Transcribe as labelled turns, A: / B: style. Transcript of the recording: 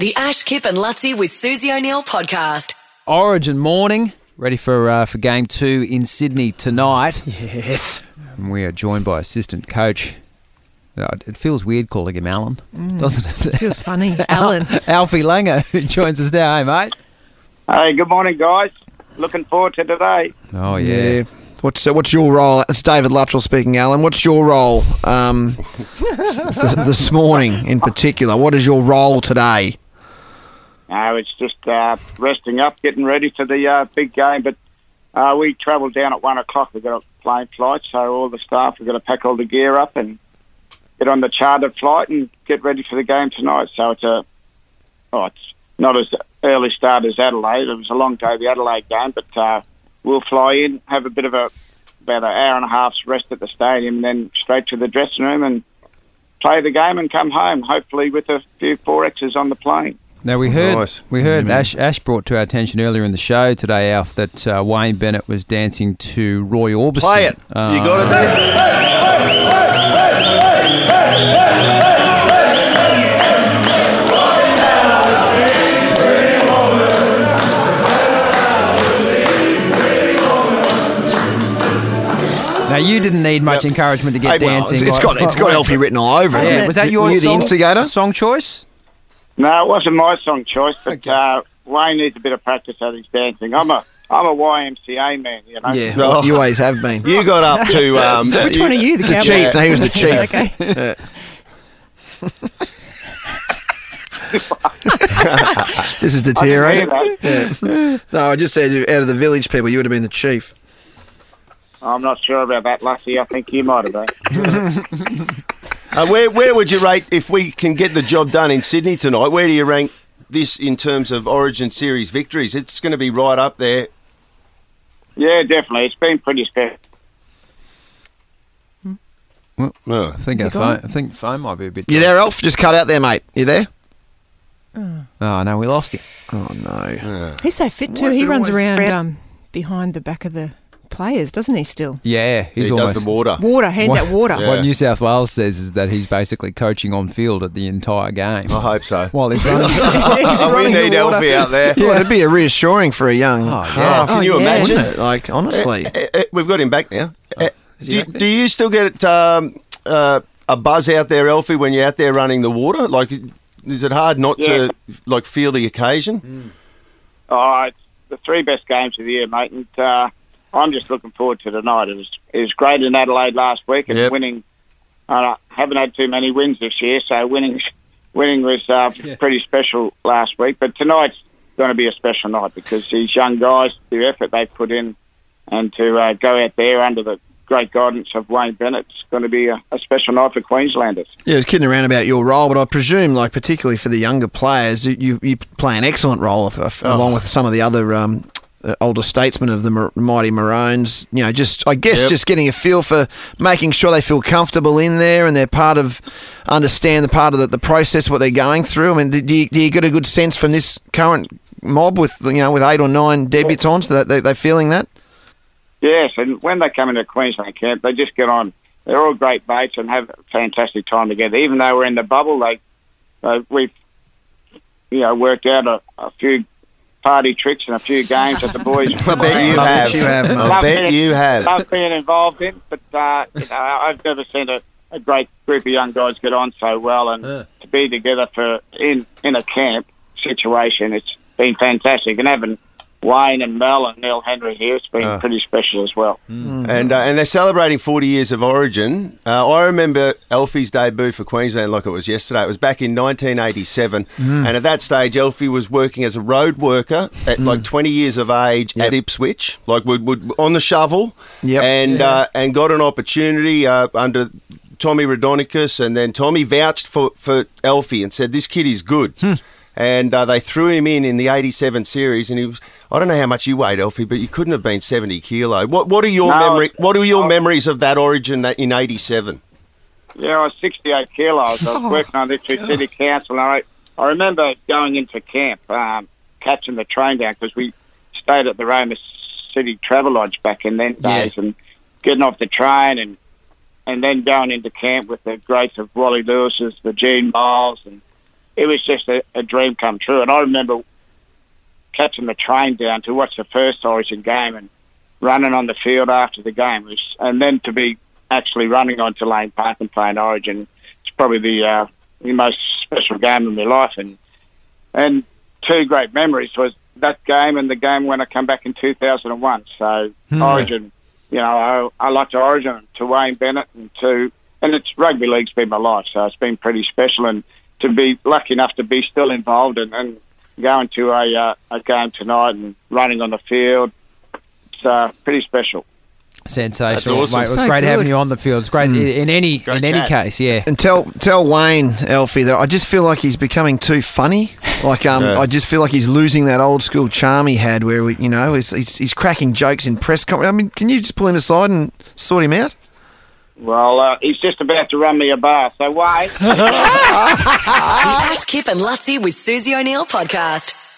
A: The Ash, Kip and Lutzi with Susie O'Neill podcast.
B: Origin morning, ready for uh, for game two in Sydney tonight.
C: Yes.
B: And we are joined by assistant coach. Uh, It feels weird calling him Alan, doesn't it?
D: Feels funny, Alan.
B: Alfie Langer, who joins us now, hey mate.
E: Hey, good morning, guys. Looking forward to today.
B: Oh yeah.
C: Yeah. What's uh, what's your role? It's David Luttrell speaking, Alan. What's your role um, th- this morning in particular? What is your role today?
E: Uh, it's just uh, resting up, getting ready for the uh, big game. But uh, we travel down at one o'clock. We've got a plane flight, so all the staff we have got to pack all the gear up and get on the chartered flight and get ready for the game tonight. So it's a oh, it's not as early start as Adelaide. It was a long day the Adelaide game, but uh, we'll fly in, have a bit of a about an hour and a half's rest at the stadium, and then straight to the dressing room and play the game and come home. Hopefully with a few four X's on the plane.
B: Now we heard
F: Nice.
B: we heard Ash, Ash brought to our attention earlier in the show today, Alf, that uh, Wayne Bennett was dancing to Roy Orbison.
F: Play it.
B: Uh,
F: you got it there.
B: Now you didn't need much
F: Yep.
B: encouragement to get
F: Hey, well,
B: dancing.
C: It's, it's
B: like-
C: got it's got
B: like-
C: Alfie written all over it.
B: Yeah, was that your
C: Were you the instigator?
B: song choice?
E: No, it wasn't my song choice, but uh, Wayne needs a bit of practice at his dancing. I'm a I'm a YMCA man, you know.
C: Yeah,
F: Oh.
C: you always have been.
F: You got up to um,
D: Which one are you, the
C: the chief. No, he was the chief.
D: Okay.
C: This is
E: I didn't
C: deteriorating. Yeah. No, I just said out of the village people, you would have been the chief.
E: I'm not sure about that, Lassie. I think you might have been.
F: Uh, where where would you rate if we can get the job done in Sydney tonight? Where do you rank this in terms of Origin Series victories? It's going to be right up there.
E: Yeah, definitely. It's been pretty special.
F: Oh.
B: I think our phone. I think phone might be a bit.
C: You there, Elf? Just cut out there, mate. You there?
B: Oh no, we lost him.
C: Oh no.
D: He's so fit too.
C: Why
D: He runs around um, behind the back of the players, doesn't he? Still,
B: Yeah, he's
F: he
B: almost.
F: does the water.
D: water hands
B: What-
D: out water.
F: Yeah.
B: What New South Wales says is that he's basically coaching on field at the entire game
F: I hope so.
B: while he's running.
D: He's
F: we need. Alfie out there.
C: Yeah, it'd be a reassuring for a young
B: yeah.
C: half.
F: Can
D: Oh,
F: you
D: yeah.
F: imagine?
C: It? Like honestly.
F: Eh, eh, we've got him back now. Eh, do, you,
C: back
F: do you still get um, uh, a buzz out there, Alfie, when you're out there running the water? Like, is it hard not
E: Yeah.
F: to like feel the occasion?
E: Oh, it's the three best games of the year, mate. And uh, I'm just looking forward to tonight. It was it was great in Adelaide last week, and
F: Yep.
E: winning. I haven't had too many wins this year, so winning winning was uh, pretty special last week. But tonight's going to be a special night because these young guys, the effort they've put in, and to uh, go out there under the great guidance of Wayne Bennett, it's going to be a, a special night for Queenslanders.
C: Yeah, I was kidding around about your role, but I presume, like particularly for the younger players, you- you, you play an excellent role with, uh, along with some of the other um, uh, older statesmen of the mighty Maroons. You know, just I guess
F: Yep.
C: just getting a feel for making sure they feel comfortable in there and they're part of understand the part of the, the process what they're going through. I mean, do you, do you get a good sense from this current mob with you know with eight or nine debutants that they, they're feeling that?
E: Yes, and when they come into Queensland camp, they just get on. They're all great mates and have a fantastic time together. Even though we're in the bubble, they we've you know worked out a, a few party tricks and a few games that the boys.
F: I bet you
C: I
F: have.
C: bet you have.
F: I
E: Love
F: bet
E: being-
F: you have.
E: love being involved in, but uh, you know, I've never seen a, a great group of young guys get on so well and to be together for in in a camp situation. It's been fantastic, and having Wayne and Mal and Neil Henry here, it's been
F: Ah.
E: pretty special as well.
F: And uh, and they're celebrating 40 years of Origin. Uh, I remember Alfie's debut for Queensland like it was yesterday. It was back in 1987, and at that stage, Alfie was working as a road worker at like 20 years of age at Ipswich, like would, would on the shovel,
C: Yep.
F: and uh, and got an opportunity uh, under. Tommy Raudonikis, and then Tommy vouched for, for Alfie and said, This kid is good. And uh, they threw him in in the 87 series, and he was, I don't know how much you weighed, Alfie, but you couldn't have been 70 kilo. What, what are your
E: No,
F: memory? What are your
E: I-
F: memories of that origin that in 87?
E: Yeah, I was 68 kilos. I was working on the City Council. And I, I remember going into camp, um, catching the train down because we stayed at the Roma City Travel Lodge back in then days and getting off the train and and then going into camp with the greats of Wally Lewis's, the Gene Miles, and it was just a, a dream come true. And I remember catching the train down to watch the first Origin game and running on the field after the game, was, and then to be actually running onto Lang Park and playing Origin, it's probably the uh, the most special game of my life. And and two great memories was that game and the game when I come back in 2001. So Origin, you know, I, I like to Origin to Wayne Bennett and to and it's rugby league's been my life, so it's been pretty special. And to be lucky enough to be still involved and, and going to a uh, a game tonight and running on the field, it's uh, pretty special.
B: Sensational,
F: That's awesome.
B: mate. It was
D: So
B: great having you on the field. It's great in, in any
F: Great
B: in any case. Yeah.
C: And tell tell Wayne Alfie that I just feel like he's becoming too funny. Like um,
F: Yeah.
C: I just feel like he's losing that old school charm he had, where we, you know he's, he's, he's cracking jokes in press conference. I mean, can you just pull him aside and sort him out?
E: Well, uh, he's just about to run me a bar, so why?
A: The Ash, Kip and Lutzi with Susie O'Neill podcast.